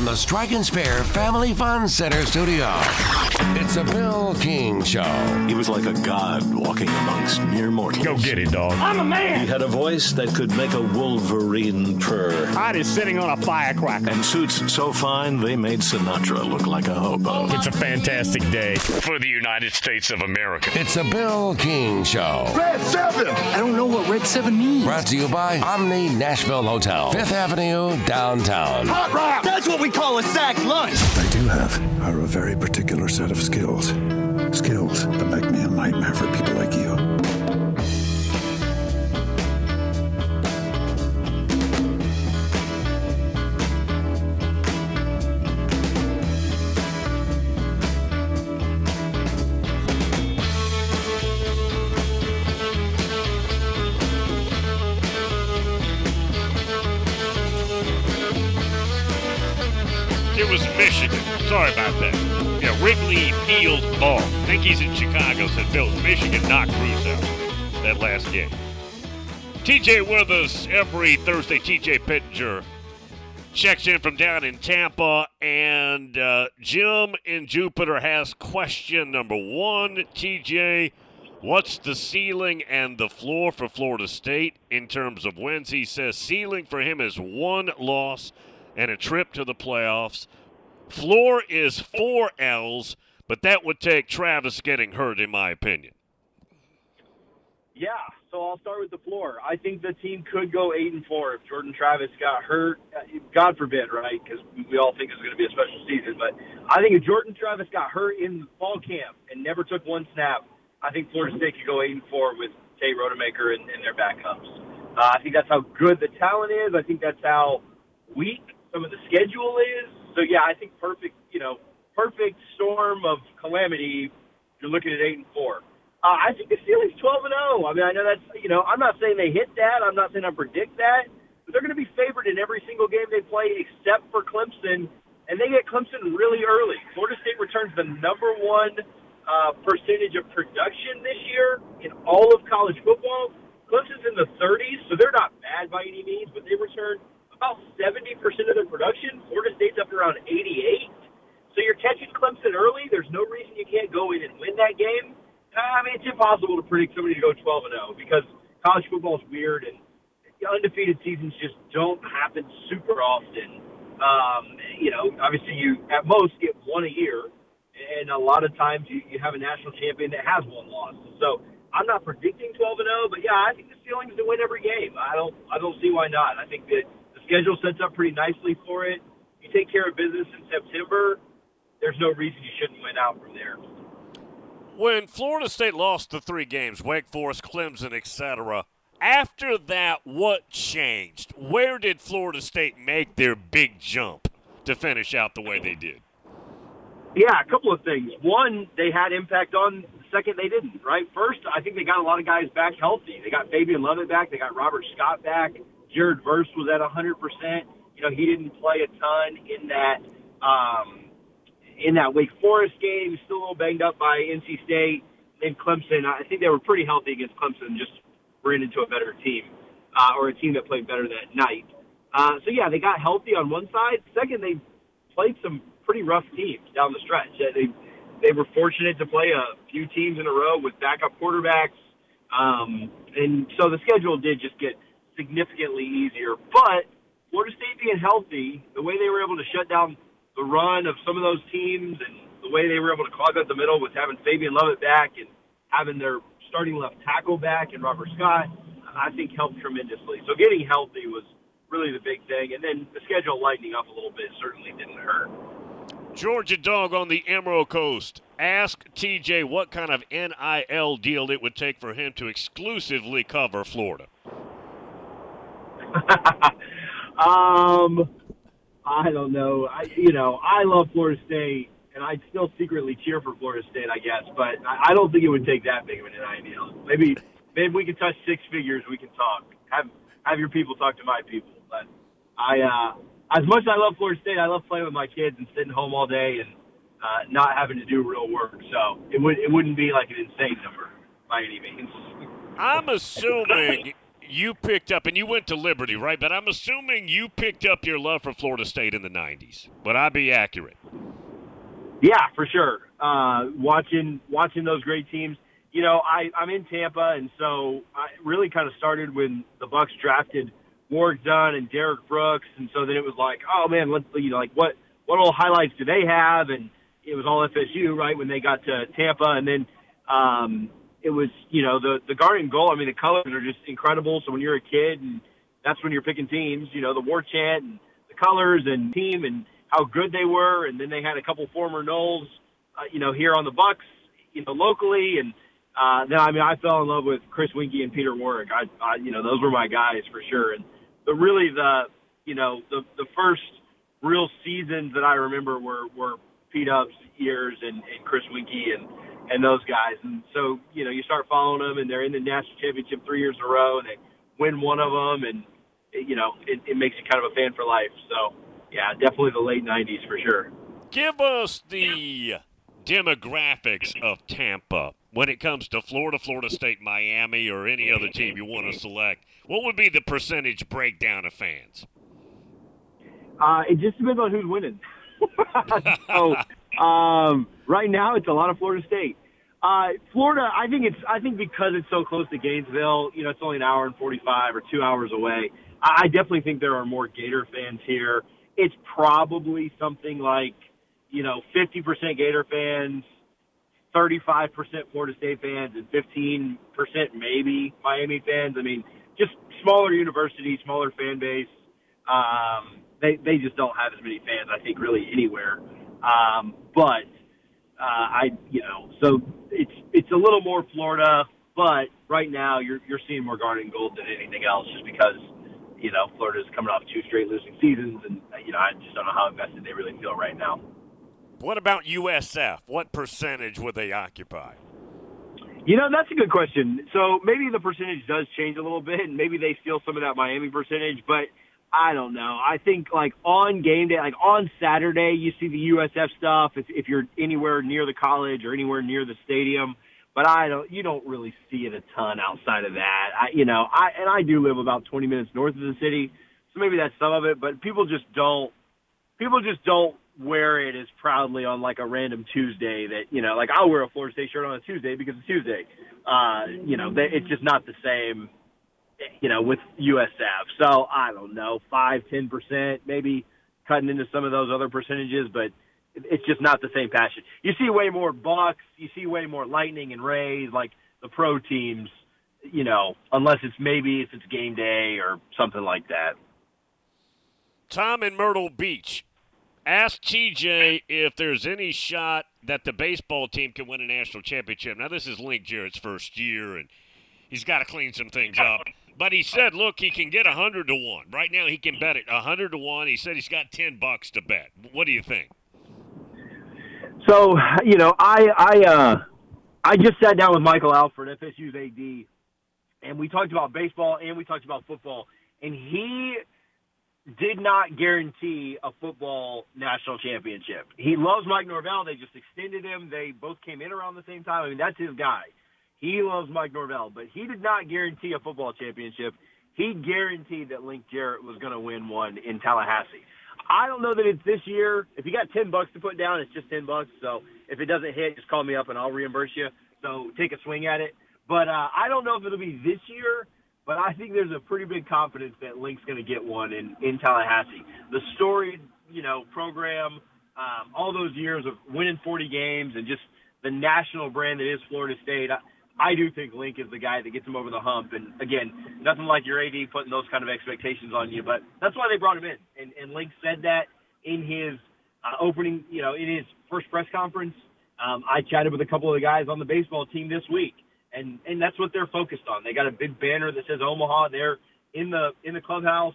from the Strike and Spare Family Fun Center studio. It's a Bill King Show. He was like a god walking amongst mere mortals. Go get it, dog. I'm a man. He had a voice that could make a wolverine purr. Hot is sitting on a firecracker. And suits so fine they made Sinatra look like a hobo. It's a fantastic day for the United States of America. It's a Bill King Show. Red 7. I don't know what Red 7 means. Brought to you by Omni Nashville Hotel, Fifth Avenue, downtown. Hot rock. That's what we call a sack lunch. I do have are a very particular set of skills. Skills was Michigan. Sorry about that. Yeah, Wrigley Field ball. I think he's in Chicago, said Bills. Michigan knocked Bruce out that last game. TJ with us every Thursday. TJ Pittenger checks in from down in Tampa. And uh, Jim in Jupiter has question number one. TJ, what's the ceiling and the floor for Florida State in terms of wins? He says ceiling for him is one loss and a trip to the playoffs. Floor is four L's, but that would take Travis getting hurt, in my opinion. Yeah, so I'll start with the floor. I think the team could go eight and four if Jordan Travis got hurt. God forbid, right? Because we all think it's going to be a special season. But I think if Jordan Travis got hurt in fall camp and never took one snap, I think Florida State could go eight and four with Tate Rodemaker and, and their backups. Uh, I think that's how good the talent is. I think that's how weak some of the schedule is. So yeah, I think perfect. You know, perfect storm of calamity. You're looking at eight and four. Uh, I think the ceiling's 12 and 0. I mean, I know that's you know, I'm not saying they hit that. I'm not saying I predict that, but they're going to be favored in every single game they play except for Clemson, and they get Clemson really early. Florida State returns the number one uh, percentage of production this year in all of college football. Clemson's in the 30s, so they're not bad by any means, but they return about 70% of their production. Florida State's up around 88. So you're catching Clemson early. There's no reason you can't go in and win that game. I mean, it's impossible to predict somebody to go 12 and 0 because college football is weird and undefeated seasons just don't happen super often. Um, you know, obviously you at most get one a year, and a lot of times you, you have a national champion that has one loss. So I'm not predicting 12 and 0, but yeah, I think the ceiling is to win every game. I don't, I don't see why not. I think that schedule sets up pretty nicely for it. You take care of business in September. There's no reason you shouldn't win out from there. When Florida State lost the three games, Wake Forest, Clemson, etc., after that, what changed? Where did Florida State make their big jump to finish out the way they did? Yeah, a couple of things. One, they had impact on. Second, they didn't. Right. First, I think they got a lot of guys back healthy. They got Fabian Lovett back. They got Robert Scott back. Jared Verse was at 100. percent You know, he didn't play a ton in that um, in that Wake Forest game. Still a little banged up by NC State and Clemson. I think they were pretty healthy against Clemson. Just ran into a better team uh, or a team that played better that night. Uh, so yeah, they got healthy on one side. Second, they played some pretty rough teams down the stretch. They they were fortunate to play a few teams in a row with backup quarterbacks, um, and so the schedule did just get significantly easier. But Florida State being healthy, the way they were able to shut down the run of some of those teams, and the way they were able to clog up the middle with having Fabian Lovett back and having their starting left tackle back and Robert Scott, I think helped tremendously. So getting healthy was really the big thing, and then the schedule lightening up a little bit certainly didn't hurt. Georgia Dog on the Emerald Coast. Ask TJ what kind of NIL deal it would take for him to exclusively cover Florida. um, I don't know. I, you know, I love Florida State, and I'd still secretly cheer for Florida State, I guess. But I, I don't think it would take that big of an NIL. Maybe, maybe we can touch six figures. We can talk. Have have your people talk to my people. But I, uh, as much as I love Florida State, I love playing with my kids and sitting home all day and uh, not having to do real work. So it would it wouldn't be like an insane number by any means. I'm assuming you picked up, and you went to Liberty, right? But I'm assuming you picked up your love for Florida State in the '90s. Would I be accurate? Yeah, for sure. Uh, watching watching those great teams. You know, I I'm in Tampa, and so I really kind of started when the Bucks drafted Warrick Dunn and Derrick Brooks, and so then it was like, oh man, let's you know, like what what little highlights do they have? And it was all FSU, right, when they got to Tampa, and then um, it was you know the the garnet gold. I mean, the colors are just incredible. So when you're a kid, and that's when you're picking teams, you know, the war chant and the colors and team and how good they were, and then they had a couple former Noles, uh, you know, here on the Bucks, you know, locally, and uh, then I mean, I fell in love with Chris Weinke and Peter Warrick. I, I, you know, those were my guys for sure. And but really, the you know, the the first real seasons that I remember were were Pete Ups years and, and Chris Weinke and and those guys. And so you know, you start following them, and they're in the national championship three years in a row, and they win one of them, and you know, it, it makes you kind of a fan for life. So yeah, definitely the late '90s for sure. Give us the demographics of Tampa when it comes to Florida, Florida State, Miami, or any other team you want to select. What would be the percentage breakdown of fans? Uh, it just depends on who's winning. so um, right now, it's a lot of Florida State. Uh, Florida, I think it's I think because it's so close to Gainesville, you know, it's only an hour and forty five or two hours away. I, I definitely think there are more Gator fans here. It's probably something like you know fifty percent Gator fans, thirty five percent Florida State fans, and fifteen percent maybe Miami fans. I mean, just smaller university, smaller fan base. Um, they they just don't have as many fans, I think, really anywhere. Um, but uh, I, you know, so it's it's a little more Florida, but right now you're you're seeing more garnet gold than anything else, just because you know Florida's coming off two straight losing seasons, and you know I just don't know how invested they really feel right now. What about USF? What percentage would they occupy? You know, that's a good question. So maybe the percentage does change a little bit, and maybe they steal some of that Miami percentage, but I don't know. I think like on game day, like on Saturday, you see the USF stuff if, if you're anywhere near the college or anywhere near the stadium. But I don't, you don't really see it a ton outside of that. I, you know, I and I do live about 20 minutes north of the city, so maybe that's some of it. But people just don't, people just don't wear it as proudly on like a random Tuesday that you know, like I'll wear a Florida State shirt on a Tuesday because it's Tuesday. Uh, you know, they, it's just not the same you know, with USF. So I don't know, five, ten percent, maybe cutting into some of those other percentages, but it's just not the same passion. You see way more Bucks, you see way more Lightning and Rays, like the pro teams. You know, unless it's maybe if it's game day or something like that. Tom in Myrtle Beach. Ask TJ if there's any shot that the baseball team can win a national championship. Now, this is Link Jarrett's first year, and he's got to clean some things up. But he said, look, he can get a hundred to one. Right now, he can bet it a hundred to one. He said he's got ten bucks to bet. What do you think? So you know, I I uh, I just sat down with Michael Alford, FSU's AD, and we talked about baseball and we talked about football, and he did not guarantee a football national championship. He loves Mike Norvell. They just extended him. They both came in around the same time. I mean, that's his guy. He loves Mike Norvell, but he did not guarantee a football championship. He guaranteed that Link Jarrett was going to win one in Tallahassee. I don't know that it's this year. If you got ten bucks to put down, it's just ten bucks. So if it doesn't hit, just call me up and I'll reimburse you. So take a swing at it. But uh, I don't know if it'll be this year. But I think there's a pretty big confidence that Link's going to get one in in Tallahassee. The storied, you know, program, um, all those years of winning 40 games and just the national brand that is Florida State. I, I do think Link is the guy that gets him over the hump. And again, nothing like your AD putting those kind of expectations on you, but that's why they brought him in. And, and Link said that in his uh, opening, you know, in his first press conference. Um, I chatted with a couple of the guys on the baseball team this week, and and that's what they're focused on. They got a big banner that says Omaha. They're in the in the clubhouse.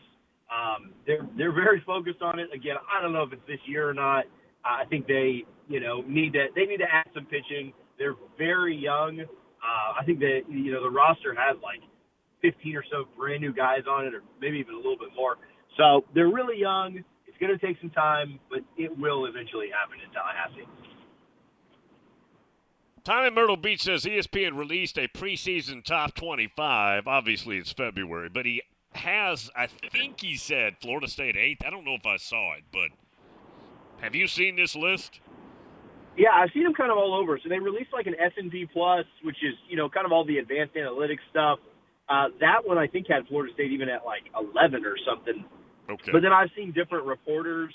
Um, they're they're very focused on it. Again, I don't know if it's this year or not. I think they you know need to they need to add some pitching. They're very young. Uh, I think that you know the roster has like 15 or so brand new guys on it, or maybe even a little bit more. So they're really young. It's going to take some time, but it will eventually happen in Tallahassee. Tom in Myrtle Beach says ESPN released a preseason top 25. Obviously, it's February, but he has, I think he said Florida State eighth. I don't know if I saw it, but have you seen this list? Yeah, I've seen them kind of all over. So they released like an S&P Plus, which is you know kind of all the advanced analytics stuff. Uh, that one I think had Florida State even at like 11 or something. Okay. But then I've seen different reporters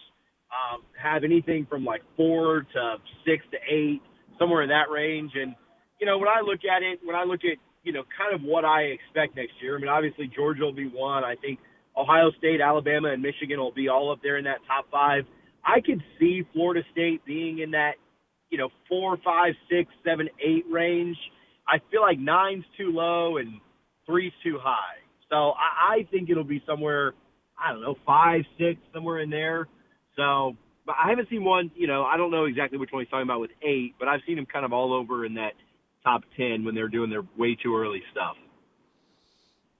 um, have anything from like four to six to eight, somewhere in that range. And you know, when I look at it, when I look at you know kind of what I expect next year, I mean, obviously Georgia will be one. I think Ohio State, Alabama, and Michigan will be all up there in that top five. I could see Florida State being in that you know four, five, six, seven, eight range. I feel like nine's too low and three's too high. So I, I think it'll be somewhere, I don't know, five, six, somewhere in there. So, but I haven't seen one. You know, I don't know exactly which one he's talking about with eight, but I've seen him kind of all over in that top ten when they're doing their way too early stuff.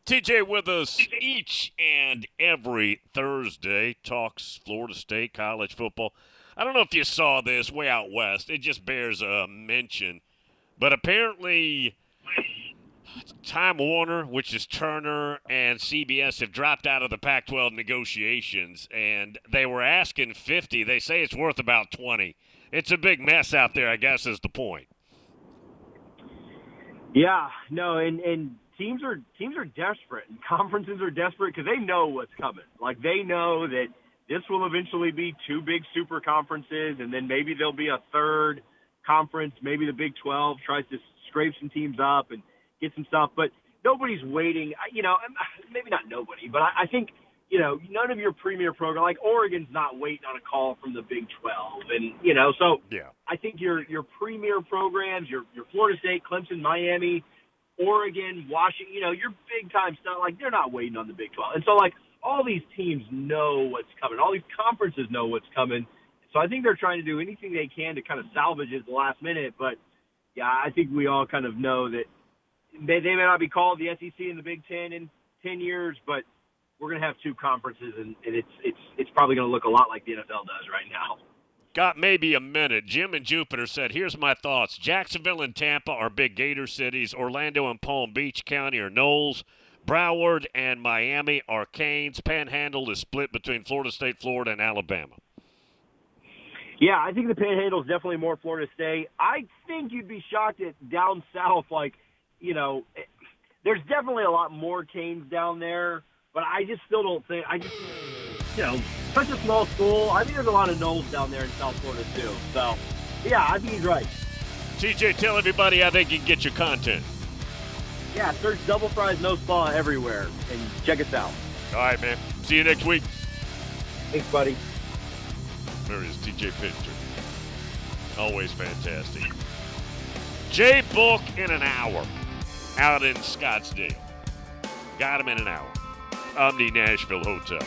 TJ with us each and every Thursday talks Florida State college football. I don't know if you saw this way out west. It just bears a mention. But apparently, Time Warner, which is Turner and CBS, have dropped out of the Pac 12 negotiations, and they were asking 50. They say it's worth about 20. It's a big mess out there, I guess, is the point. Yeah, no, and and teams are teams are desperate, and conferences are desperate because they know what's coming. Like they know that this will eventually be two big super conferences, and then maybe there'll be a third conference. Maybe the Big 12 tries to scrape some teams up and get some stuff, but nobody's waiting. You know, maybe not nobody, but I, I think you know none of your premier program like Oregon's not waiting on a call from the Big 12, and you know so. Yeah. I think your your premier programs, your your Florida State, Clemson, Miami, Oregon, Washington, you know, your big time stuff, like they're not waiting on the Big 12. And so like all these teams know what's coming. All these conferences know what's coming. So I think they're trying to do anything they can to kind of salvage it at the last minute. But yeah, I think we all kind of know that they they may not be called the SEC and the Big Ten in ten years, but we're gonna have two conferences, and, and it's it's it's probably gonna look a lot like the NFL does right now. Got maybe a minute. Jim and Jupiter said, Here's my thoughts. Jacksonville and Tampa are big Gator cities. Orlando and Palm Beach County are Noles. Broward and Miami are Canes. Panhandle is split between Florida State, Florida, and Alabama. Yeah, I think the Panhandle is definitely more Florida State. I think you'd be shocked at down south, like you know, eh, there's definitely a lot more Canes down there, but I just still don't think I just you know such a small school. I think there's a lot of Noles down there in South Florida too. So yeah, I think he's right. TJ, tell everybody how they can get your content. Yeah, search Double Fries No Spa everywhere and check us out. All right, man. See you next week. Thanks, buddy. There is TJ Pitcher. Always fantastic. Jay Book in an hour out in Scottsdale. Got him in an hour. Omni Nashville Hotel.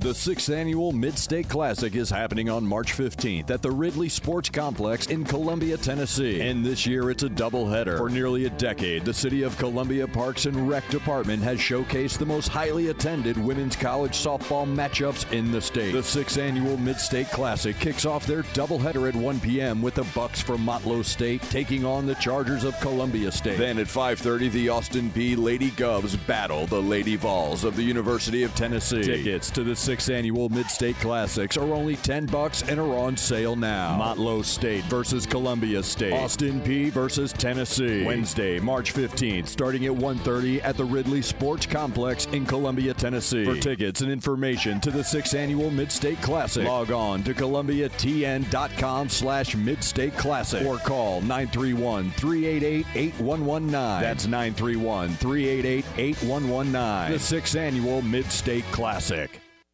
The sixth annual Mid State Classic is happening on March 15th at the Ridley Sports Complex in Columbia, Tennessee. And this year it's a doubleheader. For nearly a decade, the City of Columbia Parks and Rec Department has showcased the most highly attended women's college softball matchups in the state. The sixth annual Mid State Classic kicks off their doubleheader at 1 p.m. with the Bucks from Motlow State taking on the Chargers of Columbia State. Then at 5:30, the Austin Peay Lady Govs battle the Lady Vols of the University of Tennessee. Tickets to the sixth annual Mid-State Classics are only 10 bucks and are on sale now. Motlow State versus Columbia State. Austin Peay versus Tennessee. Wednesday, March 15th, starting at 1.30 at the Ridley Sports Complex in Columbia, Tennessee. For tickets and information to the sixth annual Mid-State Classic, log on to columbiatn.com slash Mid-State Classic or call 931-388-8119. That's 931-388-8119. The sixth annual Mid-State Classic.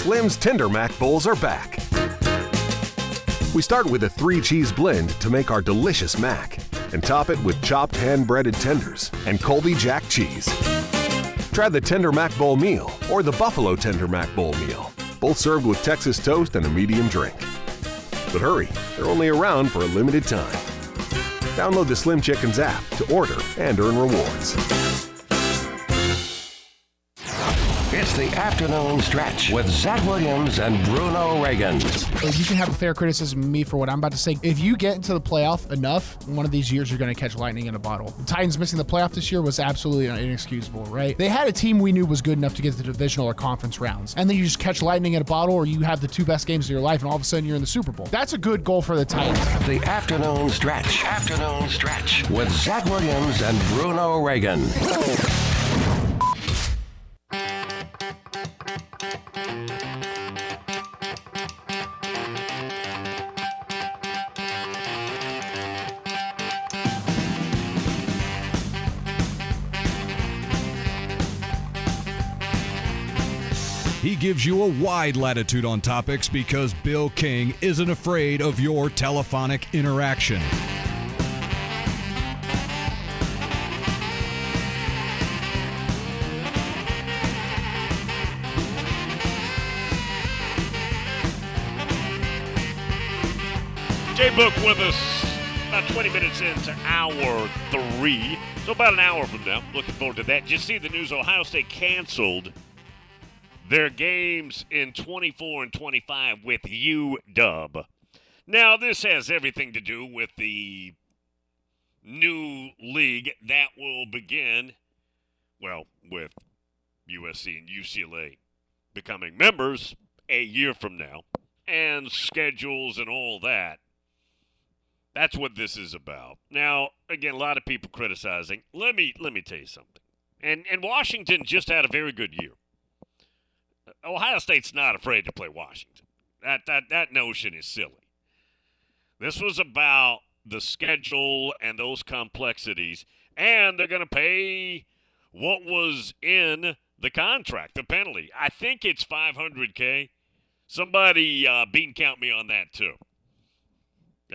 Slim's Tender Mac Bowls are back. We start with a three cheese blend to make our delicious mac and top it with chopped hand breaded tenders and Colby Jack cheese. Try the Tender Mac Bowl meal or the Buffalo Tender Mac Bowl meal, both served with Texas toast and a medium drink. But hurry, they're only around for a limited time. Download the Slim Chickens app to order and earn rewards. It's the afternoon stretch with Zach Williams and Bruno Reagan. You can have a fair criticism of me for what I'm about to say. If you get into the playoff enough, one of these years you're going to catch lightning in a bottle. The Titans missing the playoff this year was absolutely inexcusable, right? They had a team we knew was good enough to get to the divisional or conference rounds. And then you just catch lightning in a bottle or you have the two best games of your life and all of a sudden you're in the Super Bowl. That's a good goal for the Titans. The afternoon stretch. Afternoon stretch with Zach Williams and Bruno Reagan. He gives you a wide latitude on topics because Bill King isn't afraid of your telephonic interaction. Jay Book with us about 20 minutes into hour three. So about an hour from now. Looking forward to that. Just see the news Ohio State canceled their games in 24 and 25 with UW. Now, this has everything to do with the new league that will begin, well, with USC and UCLA becoming members a year from now, and schedules and all that. That's what this is about. Now, again, a lot of people criticizing. Let me let me tell you something. And and Washington just had a very good year. Ohio State's not afraid to play Washington. That that that notion is silly. This was about the schedule and those complexities, and they're going to pay what was in the contract, the penalty. I think it's 500k. Somebody uh, bean count me on that too.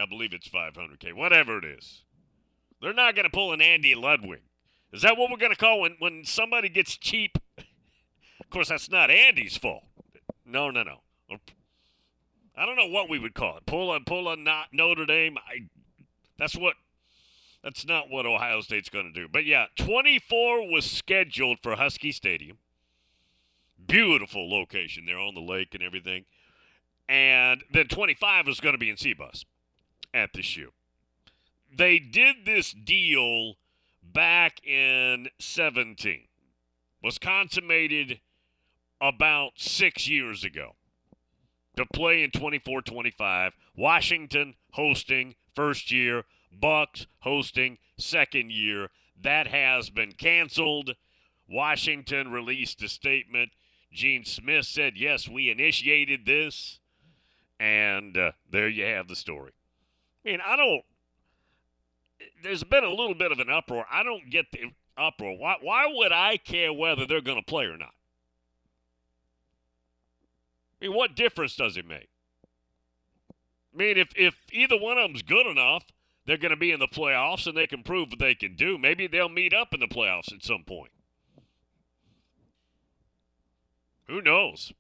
I believe it's 500k, whatever it is. They're not going to pull an Andy Ludwig. Is that what we're going to call when when somebody gets cheap? Of course, that's not Andy's fault. No, no, no. I don't know what we would call it. Pull a pull a not Notre Dame. I, that's what. That's not what Ohio State's going to do. But yeah, 24 was scheduled for Husky Stadium. Beautiful location there on the lake and everything. And then 25 was going to be in Cbus at the shoe. They did this deal back in 17. Was consummated about six years ago to play in 24 25. Washington hosting first year, Bucks hosting second year. That has been canceled. Washington released a statement. Gene Smith said, Yes, we initiated this. And uh, there you have the story. I mean, I don't. There's been a little bit of an uproar. I don't get the uproar. Why, why would I care whether they're going to play or not? I mean, what difference does it make? I mean, if, if either one of them's good enough, they're going to be in the playoffs and they can prove what they can do. Maybe they'll meet up in the playoffs at some point. Who knows?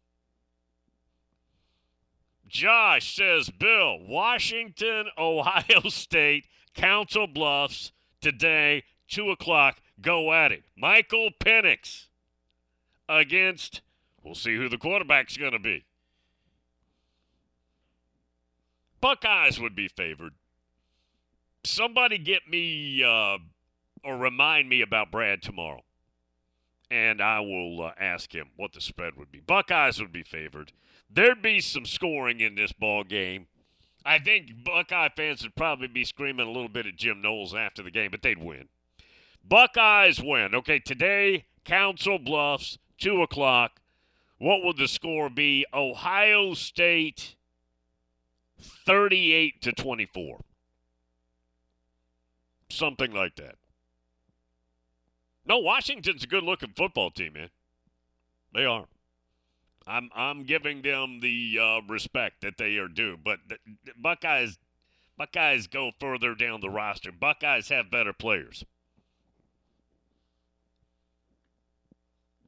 Josh says, Bill, Washington, Ohio State, Council Bluffs today, 2 o'clock. Go at it. Michael Penix against, we'll see who the quarterback's going to be. Buckeyes would be favored. Somebody get me uh, or remind me about Brad tomorrow, and I will uh, ask him what the spread would be. Buckeyes would be favored. There'd be some scoring in this ball game. I think Buckeye fans would probably be screaming a little bit at Jim Knowles after the game, but they'd win. Buckeyes win. Okay, today, Council Bluffs, 2 o'clock. What would the score be? Ohio State 38 to 24. Something like that. No, Washington's a good looking football team, man. They are. I'm I'm giving them the uh, respect that they are due, but the, the Buckeyes Buckeyes go further down the roster. Buckeyes have better players.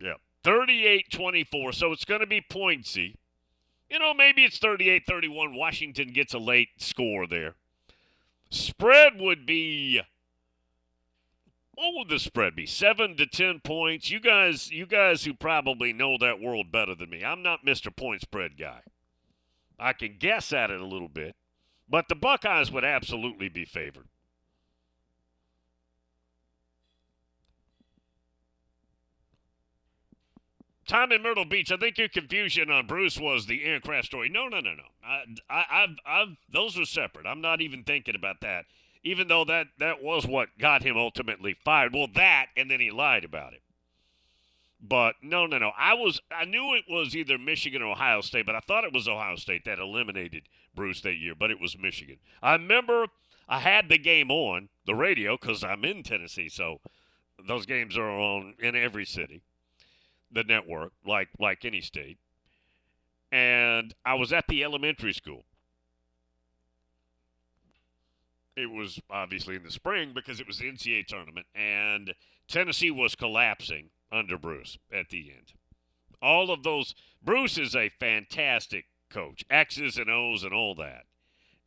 Yeah. 38-24, so it's going to be pointsy. You know, maybe it's 38 31. Washington gets a late score there. Spread would be. What would the spread be? Seven to ten points. You guys, you guys who probably know that world better than me. I'm not Mr. Point Spread guy. I can guess at it a little bit, but the Buckeyes would absolutely be favored. Tom in Myrtle Beach, I think your confusion on Bruce was the Aaron Craft story. No, no, no, no. I, I, I've, I've, those are separate. I'm not even thinking about that. Even though that that was what got him ultimately fired. Well, that and then he lied about it. But no, no, no. I was, I knew it was either Michigan or Ohio State, but I thought it was Ohio State that eliminated Bruce that year. But it was Michigan. I remember I had the game on the radio because I'm in Tennessee, so those games are on in every city the network like like any state. And I was at the elementary school. It was obviously in the spring because it was the NCAA tournament, and Tennessee was collapsing under Bruce at the end. All of those, Bruce is a fantastic coach, X's and O's and all that.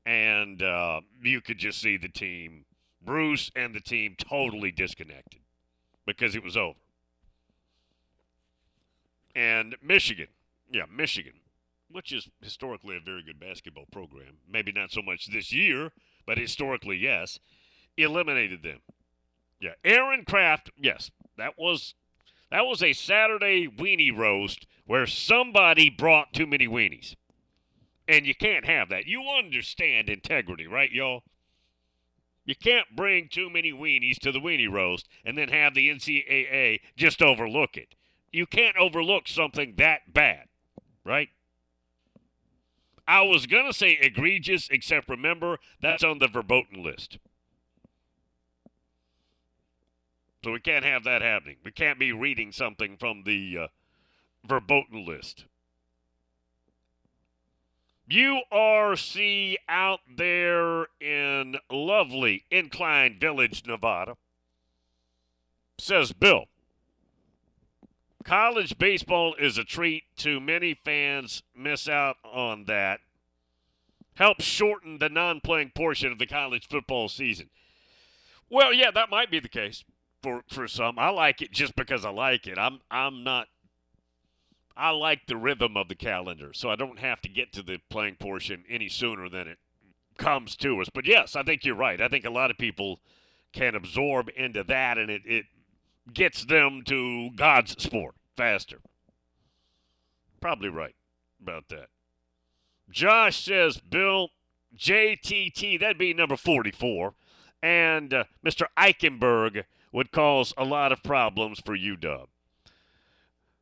And uh, you could just see the team, Bruce and the team, totally disconnected because it was over and Michigan. Yeah, Michigan, which is historically a very good basketball program. Maybe not so much this year, but historically, yes, eliminated them. Yeah, Aaron Craft. Yes, that was that was a Saturday weenie roast where somebody brought too many weenies, and you can't have that. You understand integrity, right, y'all? You can't bring too many weenies to the weenie roast and then have the NCAA just overlook it you can't overlook something that bad, right? I was going to say egregious, except remember, that's on the verboten list. So we can't have that happening. We can't be reading something from the uh, verboten list. URC out there in lovely Incline Village, Nevada, says Bill. College baseball is a treat to many fans. Miss out on that. Helps shorten the non playing portion of the college football season. Well, yeah, that might be the case for, for some. I like it just because I like it. I'm I'm not I like the rhythm of the calendar, so I don't have to get to the playing portion any sooner than it comes to us. But yes, I think you're right. I think a lot of people can absorb into that and it, it gets them to God's sport faster. Probably right about that. Josh says, Bill, JTT, that'd be number 44. And uh, Mr. Eichenberg would cause a lot of problems for UW.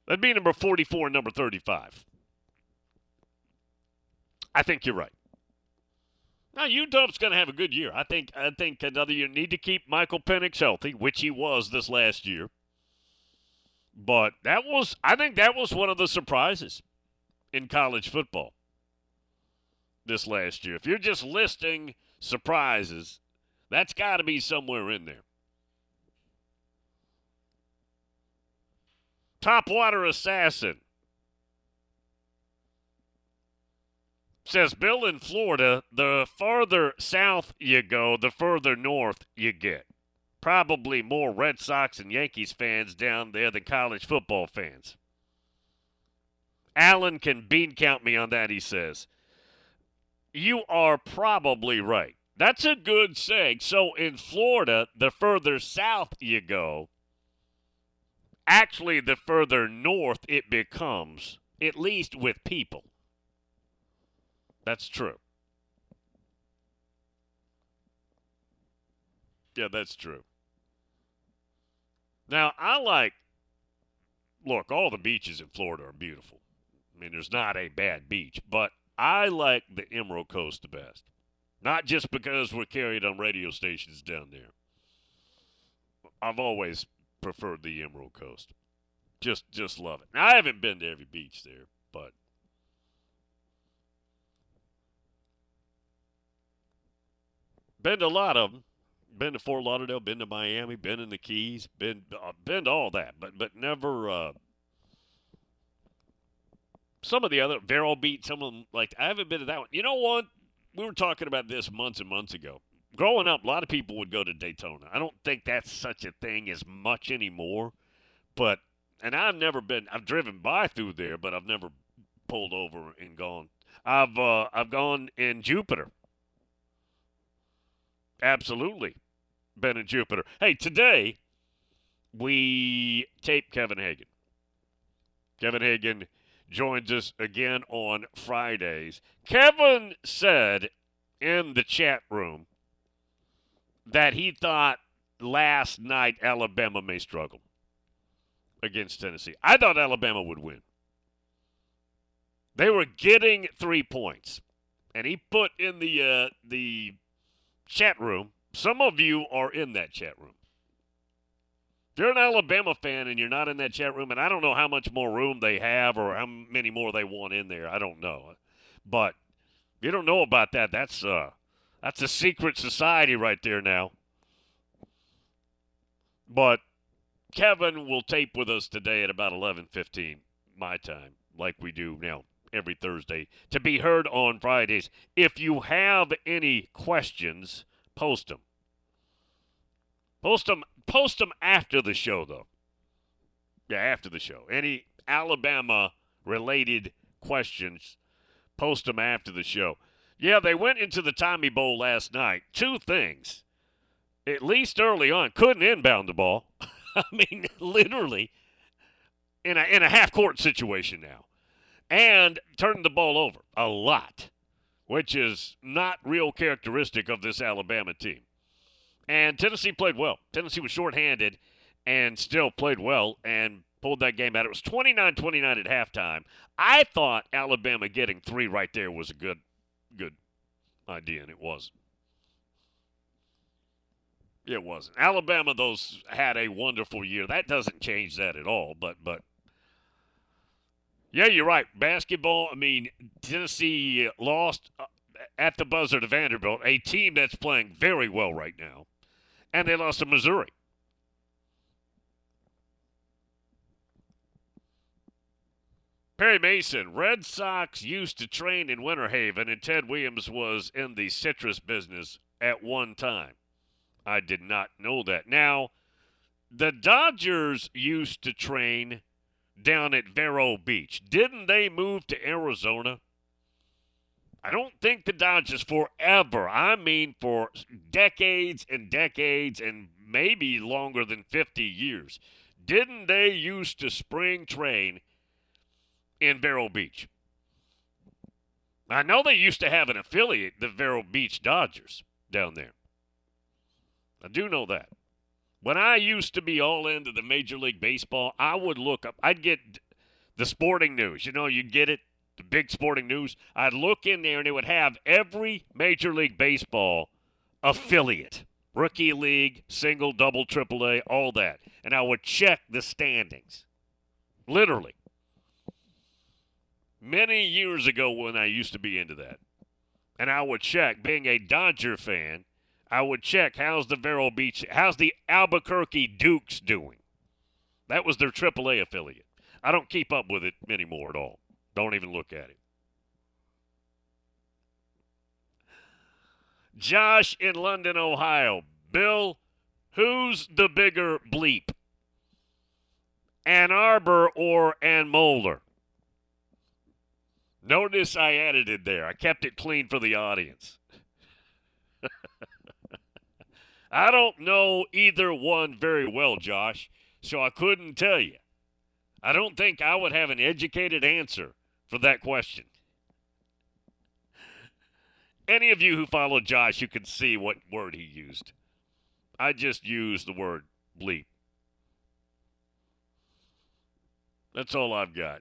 That'd be number 44 and number 35. I think you're right. Now UW's going to have a good year. I think. I think another year. Need to keep Michael Penix healthy, which he was this last year. But that was, I think that was one of the surprises in college football this last year. If you're just listing surprises, that's got to be somewhere in there. Topwater Assassin Says Bill in Florida, the farther south you go, the further north you get. Probably more Red Sox and Yankees fans down there than college football fans. Allen can bean count me on that, he says. You are probably right. That's a good saying. So in Florida, the further south you go, actually, the further north it becomes, at least with people. That's true. Yeah, that's true. Now, I like, look, all the beaches in Florida are beautiful. I mean, there's not a bad beach, but I like the Emerald Coast the best. Not just because we're carried on radio stations down there. I've always preferred the Emerald Coast. Just just love it. Now, I haven't been to every beach there, but been to a lot of them. Been to Fort Lauderdale, been to Miami, been in the Keys, been uh, been to all that, but but never. Uh, some of the other Vero Beach, some of them like I haven't been to that one. You know what? We were talking about this months and months ago. Growing up, a lot of people would go to Daytona. I don't think that's such a thing as much anymore, but and I've never been. I've driven by through there, but I've never pulled over and gone. I've uh, I've gone in Jupiter. Absolutely, been in Jupiter. Hey, today we tape Kevin Hagan. Kevin Hagan joins us again on Fridays. Kevin said in the chat room that he thought last night Alabama may struggle against Tennessee. I thought Alabama would win. They were getting three points, and he put in the uh, the chat room. Some of you are in that chat room. If you're an Alabama fan and you're not in that chat room, and I don't know how much more room they have or how many more they want in there, I don't know. But if you don't know about that, that's uh, that's a secret society right there now. But Kevin will tape with us today at about 11:15 my time, like we do now every Thursday, to be heard on Fridays. If you have any questions, post them. Post them. Post them after the show, though. Yeah, after the show. Any Alabama related questions, post them after the show. Yeah, they went into the Tommy Bowl last night. Two things. At least early on, couldn't inbound the ball. I mean, literally in a in a half court situation now. And turned the ball over a lot, which is not real characteristic of this Alabama team. And Tennessee played well. Tennessee was shorthanded and still played well and pulled that game out. It was 29-29 at halftime. I thought Alabama getting 3 right there was a good good idea and it wasn't. It wasn't. Alabama, those had a wonderful year. That doesn't change that at all. But but yeah, you're right. Basketball. I mean, Tennessee lost uh, at the buzzer to Vanderbilt, a team that's playing very well right now, and they lost to Missouri. Perry Mason, Red Sox used to train in Winter Haven, and Ted Williams was in the citrus business at one time. I did not know that. Now, the Dodgers used to train down at Vero Beach. Didn't they move to Arizona? I don't think the Dodgers forever, I mean for decades and decades and maybe longer than 50 years, didn't they used to spring train in Vero Beach? I know they used to have an affiliate, the Vero Beach Dodgers, down there. I do know that. When I used to be all into the Major League Baseball, I would look up, I'd get the sporting news. You know, you'd get it, the big sporting news. I'd look in there and it would have every Major League Baseball affiliate rookie league, single, double, triple A, all that. And I would check the standings. Literally. Many years ago when I used to be into that. And I would check, being a Dodger fan, I would check how's the Vero Beach, how's the Albuquerque Dukes doing? That was their AAA affiliate. I don't keep up with it anymore at all. Don't even look at it. Josh in London, Ohio. Bill, who's the bigger bleep? Ann Arbor or Ann Moulder? Notice I added it there. I kept it clean for the audience. I don't know either one very well, Josh, so I couldn't tell you. I don't think I would have an educated answer for that question. Any of you who follow Josh, you can see what word he used. I just used the word bleep. That's all I've got.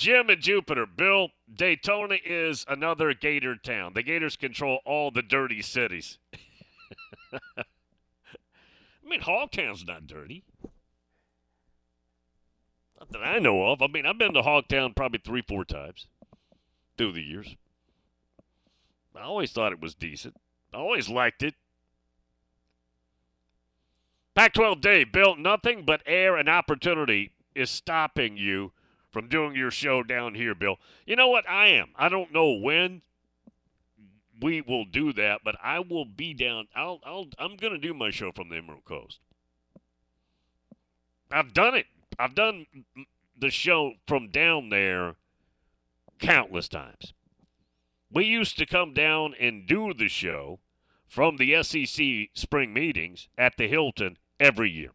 Jim and Jupiter. Bill, Daytona is another Gator town. The Gators control all the dirty cities. I mean, Hogtown's not dirty. Not that I know of. I mean, I've been to Hogtown probably three, four times through the years. I always thought it was decent. I always liked it. Pac 12 Day, Bill, nothing but air and opportunity is stopping you from doing your show down here, Bill. You know what? I am. I don't know when we will do that, but I will be down. I'll, I'll, I'm going to do my show from the Emerald Coast. I've done it. I've done the show from down there countless times. We used to come down and do the show from the SEC spring meetings at the Hilton every year.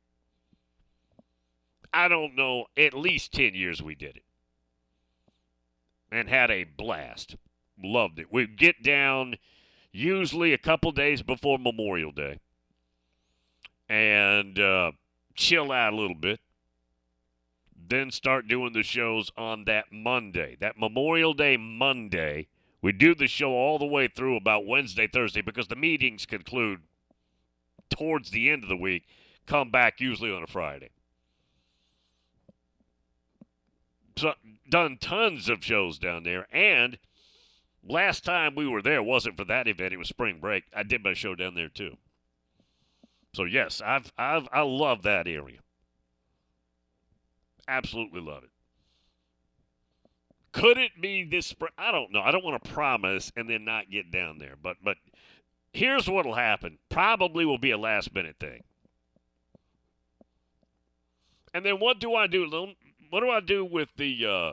I don't know, at least 10 years we did it. And had a blast. Loved it. We'd get down usually a couple days before Memorial Day and uh, chill out a little bit then start doing the shows on that Monday, that Memorial Day Monday. We do the show all the way through about Wednesday, Thursday, because the meetings conclude towards the end of the week, come back usually on a Friday. So, done tons of shows down there, and last time we were there wasn't for that event; it was spring break. I did my show down there too. So yes, I've I've I love that area. Absolutely love it. Could it be this spring? I don't know. I don't want to promise and then not get down there. But but here's what'll happen. Probably will be a last minute thing. And then what do I do? What do I do with the uh,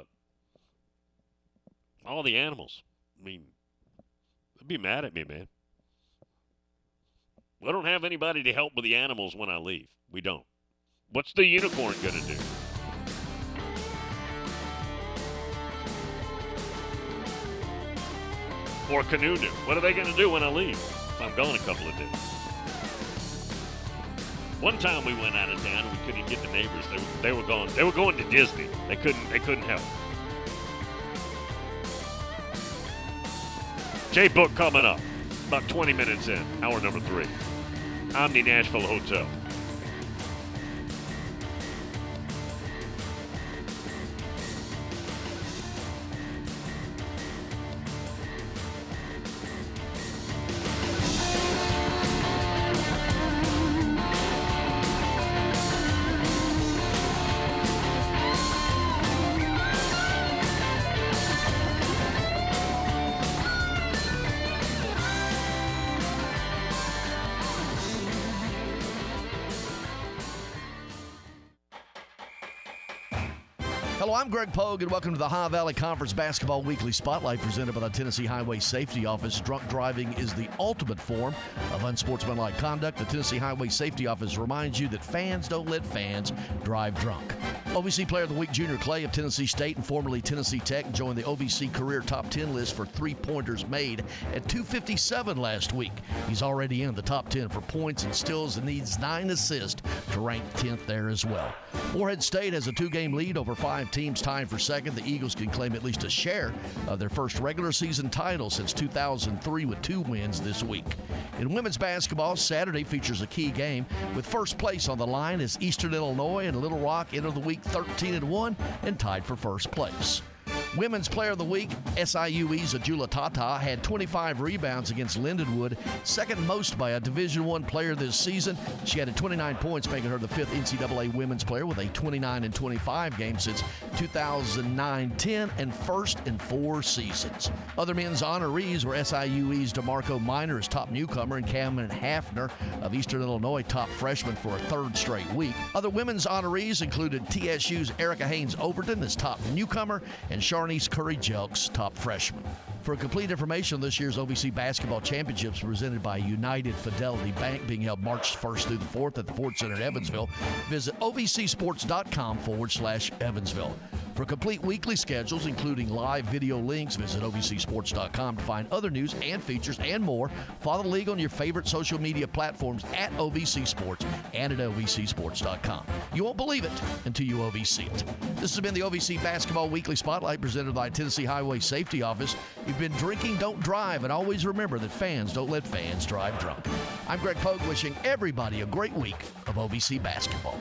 all the animals? I mean, they'd be mad at me, man. I don't have anybody to help with the animals when I leave. We don't. What's the unicorn going to do? or Canoe do? What are they going to do when I leave? I'm gone a couple of days. One time we went out of town we couldn't get the neighbors. They were, they were going. They were going to Disney. They couldn't. They couldn't help. Jay Book coming up about 20 minutes in, hour number three. Omni Nashville Hotel. Greg Pogue, and welcome to the Ohio Valley Conference Basketball Weekly Spotlight presented by the Tennessee Highway Safety Office. Drunk driving is the ultimate form of unsportsmanlike conduct. The Tennessee Highway Safety Office reminds you that fans don't let fans drive drunk. OVC Player of the Week Junior Clay of Tennessee State and formerly Tennessee Tech joined the OVC Career Top 10 list for three pointers made at 257 last week. He's already in the top 10 for points and steals and needs nine assists to rank 10th there as well. Morehead State has a two game lead over five teams tied for second, the Eagles can claim at least a share of their first regular season title since 2003 with two wins this week. In women's basketball, Saturday features a key game with first place on the line as Eastern Illinois and Little Rock enter the week 13 and 1 and tied for first place. Women's Player of the Week, SIUE's Ajulu Thatha had 25 rebounds against Lindenwood, second most by a Division One player this season. She added 29 points, making her the fifth NCAA Women's Player with a 29 and 25 game since 2009-10 and first in four seasons. Other men's honorees were SIUE's DeMarco Miner as top newcomer and Cameron Hafner of Eastern Illinois top freshman for a third straight week. Other women's honorees included TSU's Erica Haynes Overton as top newcomer and Charnice Curry Jelks top freshman. For complete information on this year's OVC Basketball Championships presented by United Fidelity Bank being held March 1st through the 4th at the Ford Center in Evansville, visit ovcsports.com forward slash Evansville. For complete weekly schedules, including live video links, visit ovcsports.com to find other news and features and more. Follow the league on your favorite social media platforms at OVC Sports and at ovcsports.com. You won't believe it until you OVC it. This has been the OVC Basketball Weekly Spotlight presented by Tennessee Highway Safety Office. You've been drinking, don't drive, and always remember that fans don't let fans drive drunk. I'm Greg Pogue wishing everybody a great week of OVC basketball.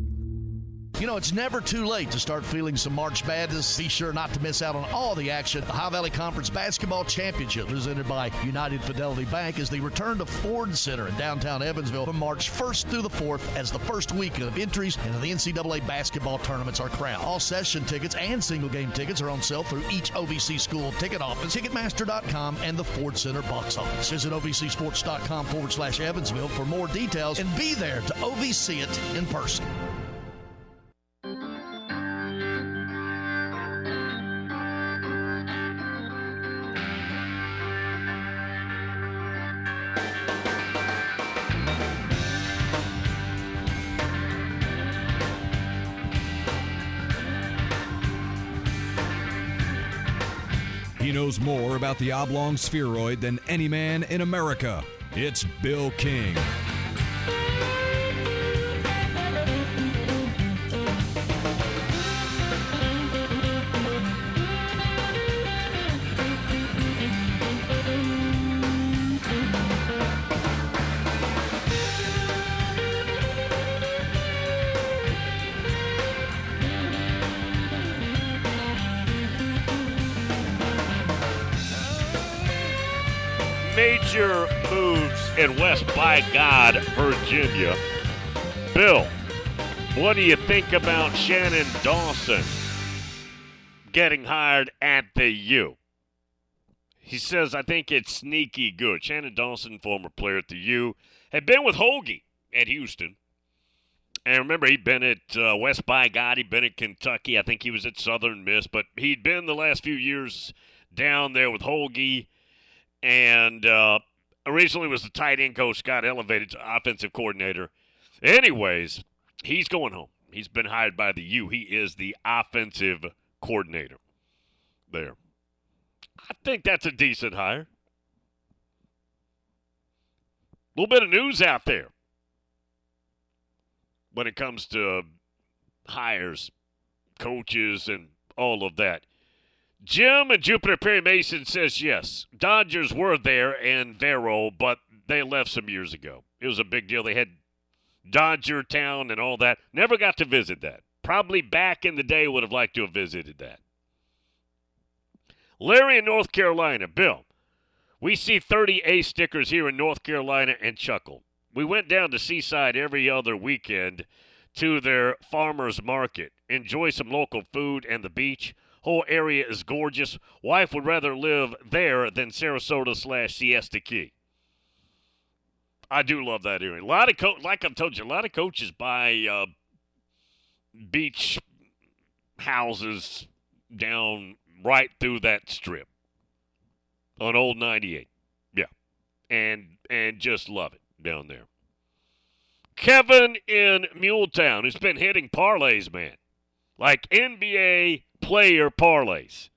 You know, it's never too late to start feeling some March Madness. Be sure not to miss out on all the action. At the Ohio Valley Conference Basketball Championship, presented by United Fidelity Bank, as they return to Ford Center in downtown Evansville from March 1st through the 4th as the first weekend of entries into the NCAA basketball tournaments are crowned. All session tickets and single game tickets are on sale through each OVC school ticket office, Ticketmaster.com, and the Ford Center box office. Visit OVCSports.com forward slash Evansville for more details and be there to OVC it in person. About the oblong spheroid than any man in America. It's Bill King. By God, Virginia. Bill, what do you think about Shannon Dawson getting hired at the U? He says, I think it's sneaky good. Shannon Dawson, former player at the U, had been with Hoagie at Houston. And remember, he'd been at uh, West by God, he'd been at Kentucky. I think he was at Southern Miss, but he'd been the last few years down there with Hoagie. And uh, originally was the tight end coach, got elevated to offensive coordinator. Anyways, he's going home. He's been hired by the U. He is the offensive coordinator there. I think that's a decent hire. A little bit of news out there when it comes to hires, coaches, and all of that. Jim and Jupiter Perry Mason says yes. Dodgers were there and Vero, but they left some years ago. It was a big deal. They had Dodger Town and all that. Never got to visit that. Probably back in the day would have liked to have visited that. Larry in North Carolina. Bill, we see 30 A stickers here in North Carolina and chuckle. We went down to Seaside every other weekend to their farmers market. Enjoy some local food and the beach. Whole area is gorgeous. Wife would rather live there than Sarasota slash Siesta Key. I do love that area. A lot of co- like I've told you, a lot of coaches buy uh, beach houses down right through that strip on Old 98. Yeah, and and just love it down there. Kevin in Muletown, who's been hitting parlays, man, like NBA play your parlays.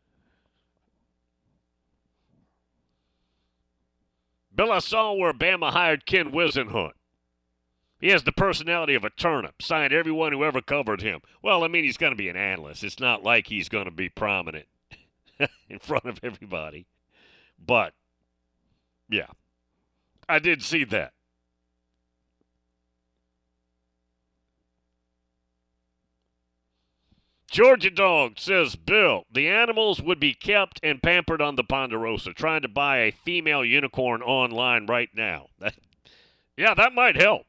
Bill, I saw where Bama hired Ken Whisenhunt. He has the personality of a turnip, signed everyone who ever covered him. Well, I mean, he's going to be an analyst. It's not like he's going to be prominent in front of everybody. But, yeah, I did see that. Georgia Dog says, Bill, the animals would be kept and pampered on the Ponderosa. Trying to buy a female unicorn online right now. Yeah, that might help.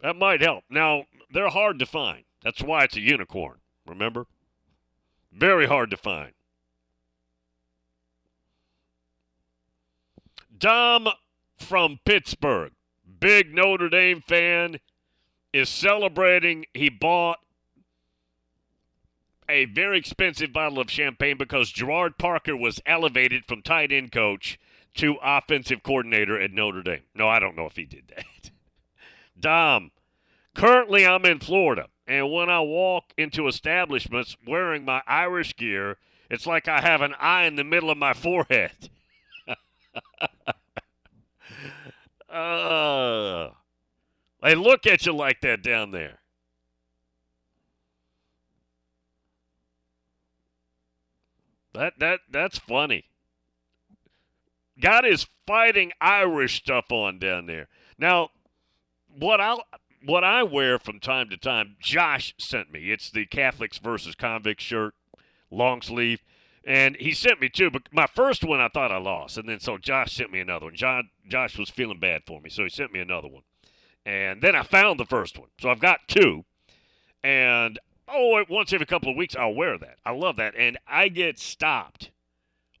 That might help. Now, they're hard to find. That's why it's a unicorn, remember? Very hard to find. Dom from Pittsburgh, big Notre Dame fan, is celebrating. He bought a very expensive bottle of champagne because Gerard Parker was elevated from tight end coach to offensive coordinator at Notre Dame. No, I don't know if he did that. Dom, currently I'm in Florida, and when I walk into establishments wearing my Irish gear, it's like I have an eye in the middle of my forehead. uh, they look at you like that down there. That that that's funny. Got his fighting Irish stuff on down there. Now, what I what I wear from time to time, Josh sent me. It's the Catholics versus Convicts shirt, long sleeve, and he sent me two. But my first one I thought I lost, and then so Josh sent me another one. John Josh was feeling bad for me, so he sent me another one, and then I found the first one. So I've got two, and oh, once every couple of weeks, I'll wear that. I love that. And I get stopped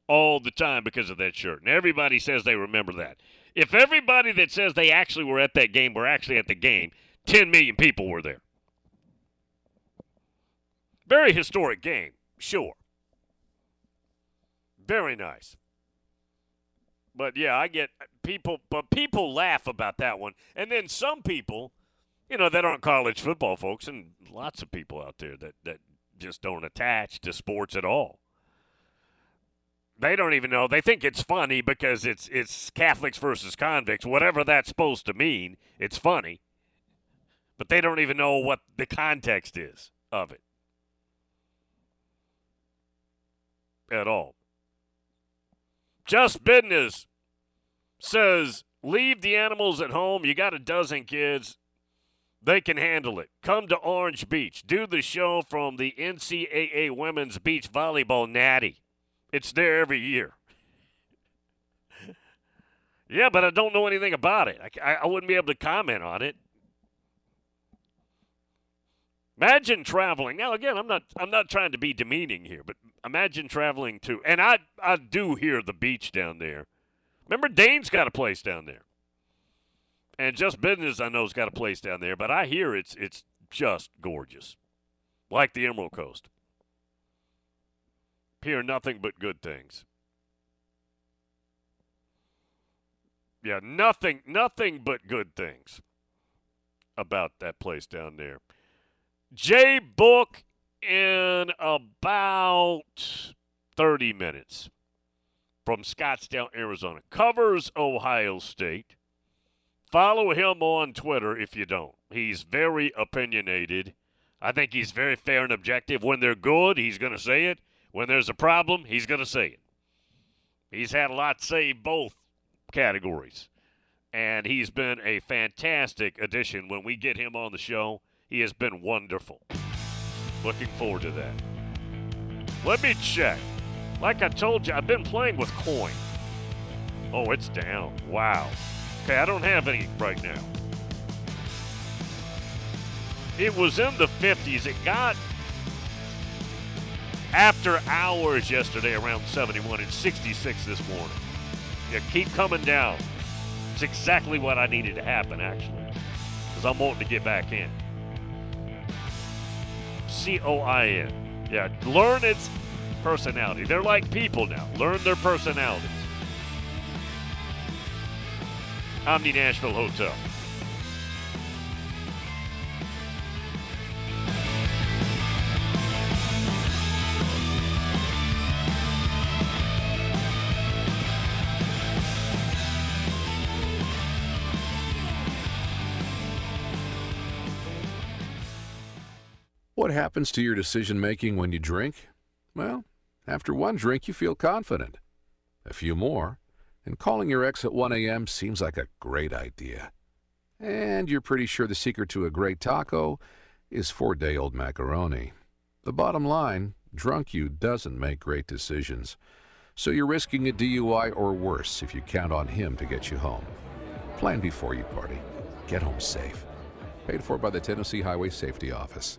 all the time because of that shirt. And everybody says they remember that. If everybody that says they actually were at that game were actually at the game, 10 million people were there. Very historic game, sure. Very nice. But yeah, I get people, but people laugh about that one. And then some people you know, that aren't college football folks, and lots of people out there that, that just don't attach to sports at all. They don't even know. They think it's funny because it's it's Catholics versus convicts, whatever that's supposed to mean. It's funny, but they don't even know what the context is of it at all. Just business says leave the animals at home. You got a dozen kids they can handle it. Come to Orange Beach. Do the show from the NCAA Women's Beach Volleyball Natty. It's there every year. yeah, but I don't know anything about it. I, I wouldn't be able to comment on it. Imagine traveling. Now again, I'm not I'm not trying to be demeaning here, but imagine traveling to and I I do hear the beach down there. Remember Dane's got a place down there. And Just Business, I know, has got a place down there, but I hear it's it's just gorgeous, like the Emerald Coast. Hear nothing but good things. Yeah, nothing, nothing but good things about that place down there. Jay Book in about 30 minutes from Scottsdale, Arizona. Covers Ohio State. Follow him on Twitter if you don't. He's very opinionated. I think he's very fair and objective. When they're good, he's going to say it. When there's a problem, he's going to say it. He's had a lot to say both categories. And he's been a fantastic addition. When we get him on the show, he has been wonderful. Looking forward to that. Let me check. Like I told you, I've been playing with coin. Oh, it's down. Wow. Okay, I don't have any right now. It was in the 50s. It got after hours yesterday around 71 and 66 this morning. Yeah, keep coming down. It's exactly what I needed to happen, actually, because I'm wanting to get back in. C O I N. Yeah, learn its personality. They're like people now. Learn their personalities. Omni Nashville Hotel. What happens to your decision making when you drink? Well, after one drink, you feel confident. A few more, and calling your ex at 1 a.m. seems like a great idea. And you're pretty sure the secret to a great taco is four day old macaroni. The bottom line drunk you doesn't make great decisions. So you're risking a DUI or worse if you count on him to get you home. Plan before you party. Get home safe. Paid for by the Tennessee Highway Safety Office.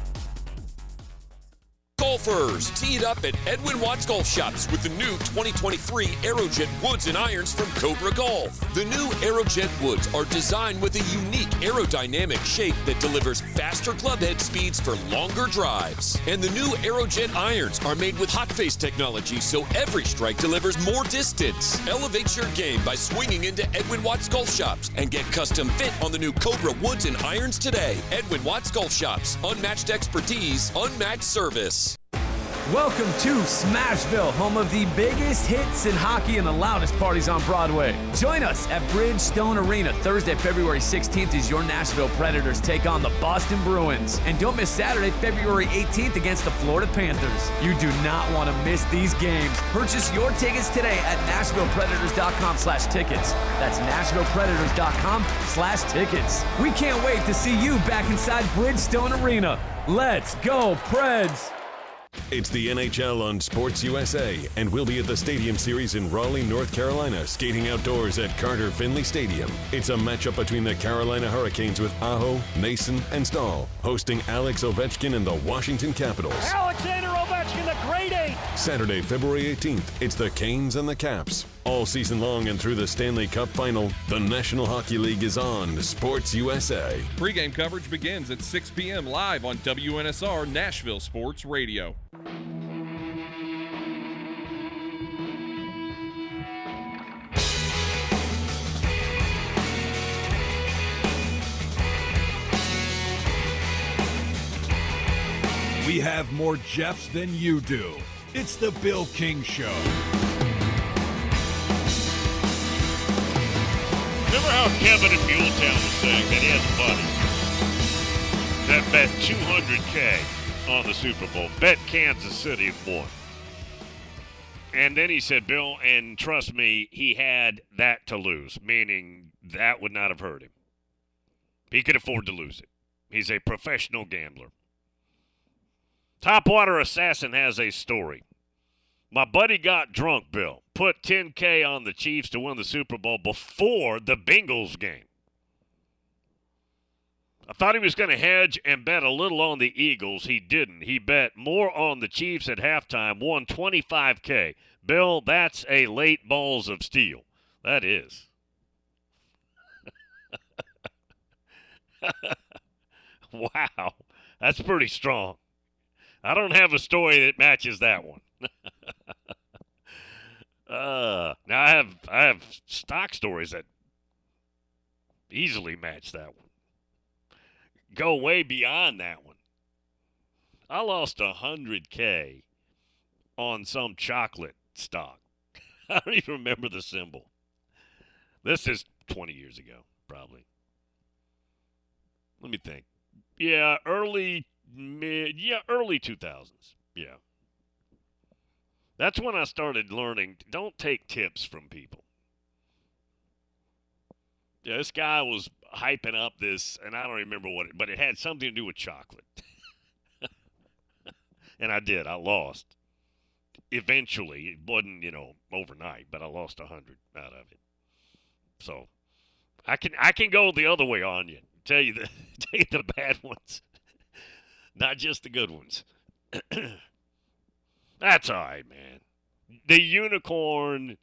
Golfers teed up at Edwin Watts Golf Shops with the new 2023 Aerojet Woods and Irons from Cobra Golf. The new Aerojet Woods are designed with a unique aerodynamic shape that delivers faster clubhead speeds for longer drives. And the new Aerojet Irons are made with hot face technology so every strike delivers more distance. Elevate your game by swinging into Edwin Watts Golf Shops and get custom fit on the new Cobra Woods and Irons today. Edwin Watts Golf Shops. Unmatched expertise, unmatched service. Welcome to Smashville, home of the biggest hits in hockey and the loudest parties on Broadway. Join us at Bridgestone Arena Thursday, February 16th as your Nashville Predators take on the Boston Bruins. And don't miss Saturday, February 18th against the Florida Panthers. You do not want to miss these games. Purchase your tickets today at NashvillePredators.com slash tickets. That's NashvillePredators.com slash tickets. We can't wait to see you back inside Bridgestone Arena. Let's go, Preds! It's the NHL on Sports USA, and we'll be at the Stadium Series in Raleigh, North Carolina, skating outdoors at Carter Finley Stadium. It's a matchup between the Carolina Hurricanes with Aho, Nason, and Staal, hosting Alex Ovechkin and the Washington Capitals. Alexander Ovechkin, the great. Saturday, February 18th, it's the Canes and the Caps. All season long and through the Stanley Cup final, the National Hockey League is on Sports USA. Pre-game coverage begins at 6 p.m. live on WNSR Nashville Sports Radio. We have more Jeffs than you do. It's the Bill King Show. Remember how Kevin in Muletown was saying that he has buddy that bet 200K on the Super Bowl, bet Kansas City won. And then he said, Bill, and trust me, he had that to lose, meaning that would not have hurt him. He could afford to lose it. He's a professional gambler. Topwater Assassin has a story. My buddy got drunk, Bill. Put 10K on the Chiefs to win the Super Bowl before the Bengals game. I thought he was going to hedge and bet a little on the Eagles. He didn't. He bet more on the Chiefs at halftime, won 25K. Bill, that's a late balls of steel. That is. wow. That's pretty strong. I don't have a story that matches that one. uh, now I have I have stock stories that easily match that one. Go way beyond that one. I lost a hundred K on some chocolate stock. I don't even remember the symbol. This is 20 years ago, probably. Let me think. Yeah, early mid, yeah, early 2000s. Yeah. That's when I started learning don't take tips from people. Yeah, this guy was hyping up this, and I don't remember what it, but it had something to do with chocolate. And I did. I lost. Eventually, it wasn't you know overnight, but I lost a hundred out of it. So I can I can go the other way on you. Tell you the tell you the bad ones, not just the good ones. That's all right, man. The unicorn,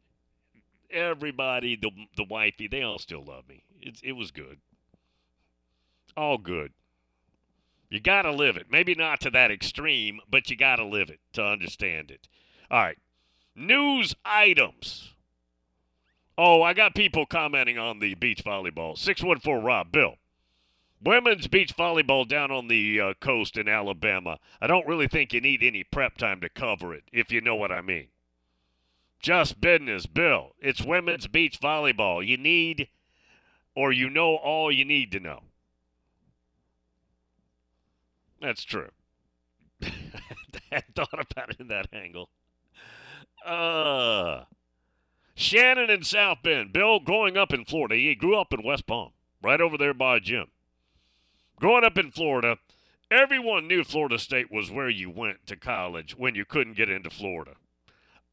everybody, the the wifey, they all still love me. It's it was good. All good. You got to live it. Maybe not to that extreme, but you got to live it to understand it. All right. News items. Oh, I got people commenting on the beach volleyball. 614 Rob, Bill. Women's beach volleyball down on the uh, coast in Alabama. I don't really think you need any prep time to cover it, if you know what I mean. Just business, Bill. It's women's beach volleyball. You need, or you know all you need to know. That's true. I thought about it in that angle. Uh, Shannon in South Bend. Bill, growing up in Florida, he grew up in West Palm, right over there by Jim. Growing up in Florida, everyone knew Florida State was where you went to college when you couldn't get into Florida.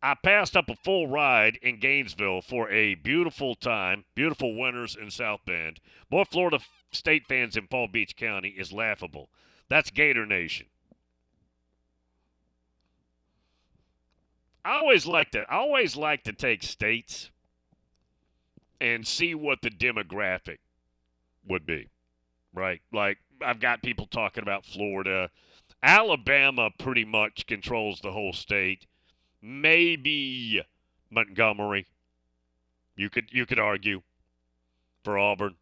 I passed up a full ride in Gainesville for a beautiful time, beautiful winters in South Bend. More Florida State fans in Palm Beach County is laughable. That's Gator Nation. I always like to I always like to take states and see what the demographic would be. Right? Like I've got people talking about Florida. Alabama pretty much controls the whole state. Maybe Montgomery. You could you could argue for Auburn.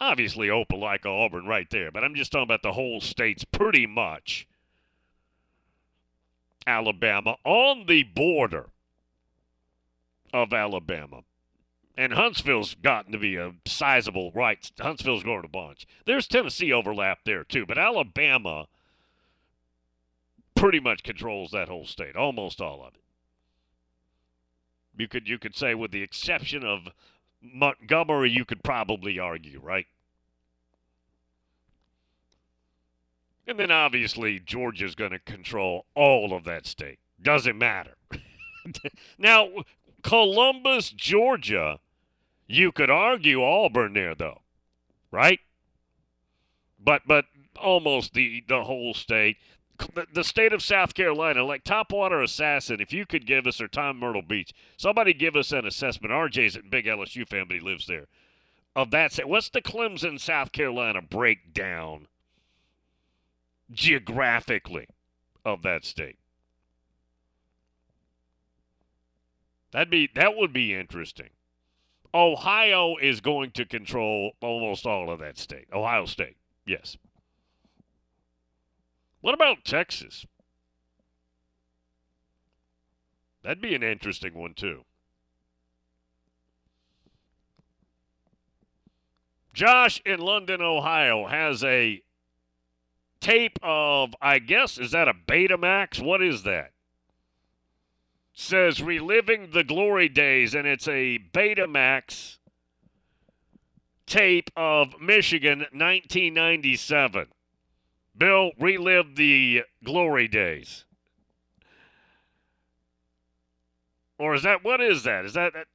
Obviously Opelika Auburn right there, but I'm just talking about the whole state's pretty much Alabama on the border of Alabama. And Huntsville's gotten to be a sizable right. Huntsville's growing a bunch. There's Tennessee overlap there too, but Alabama pretty much controls that whole state, almost all of it. You could you could say with the exception of Montgomery, you could probably argue, right? And then obviously Georgia's going to control all of that state. Doesn't matter. now, Columbus, Georgia, you could argue Auburn there though, right? But but almost the the whole state. The, state of South Carolina, like Topwater Assassin, if you could give us, or Tom Myrtle Beach, somebody give us an assessment. RJ's a big LSU fan, but he lives there. Of that, what's the Clemson, South Carolina breakdown geographically of that state. That'd be that would be interesting. Ohio is going to control almost all of that state. Ohio State, yes. What about Texas? That'd be an interesting one too. Josh in London, Ohio has a tape of, I guess, is that a Betamax? What is that? Says reliving the glory days, and it's a Betamax tape of Michigan 1997. Bill relived the glory days. Or is that what is that? Is that, that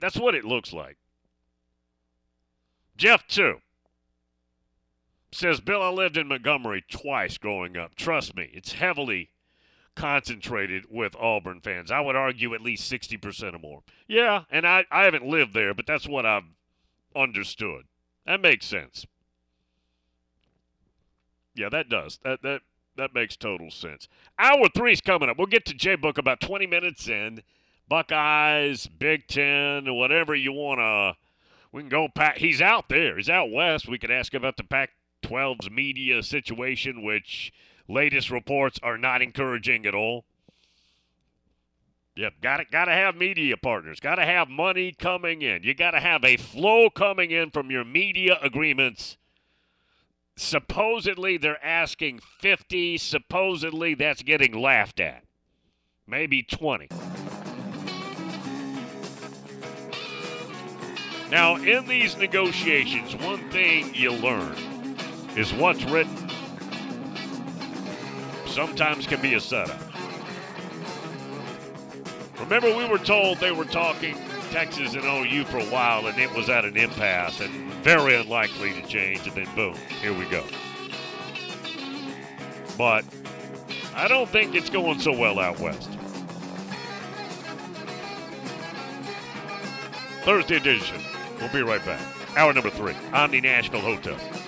that's what it looks like? Jeff too says Bill, I lived in Montgomery twice growing up. Trust me, it's heavily concentrated with Auburn fans. I would argue at least 60% or more. Yeah, and I, I haven't lived there, but that's what I've understood. That makes sense. Yeah, that does. That that that makes total sense. Hour three's coming up. We'll get to Jay Book about 20 minutes in. Buckeyes, Big Ten, whatever you want to. We can go pack. He's out there. He's out west. We could ask about the Pac 12's media situation, which latest reports are not encouraging at all. Yep, got to got to have media partners. Got to have money coming in. You got to have a flow coming in from your media agreements. Supposedly they're asking 50, supposedly that's getting laughed at. Maybe 20. Now, in these negotiations, one thing you learn is what's written. Sometimes can be a setup. Remember, we were told they were talking Texas and OU for a while, and it was at an impasse and very unlikely to change, and then boom, here we go. But I don't think it's going so well out west. Thursday edition. We'll be right back. Hour number three, Omni Nashville Hotel.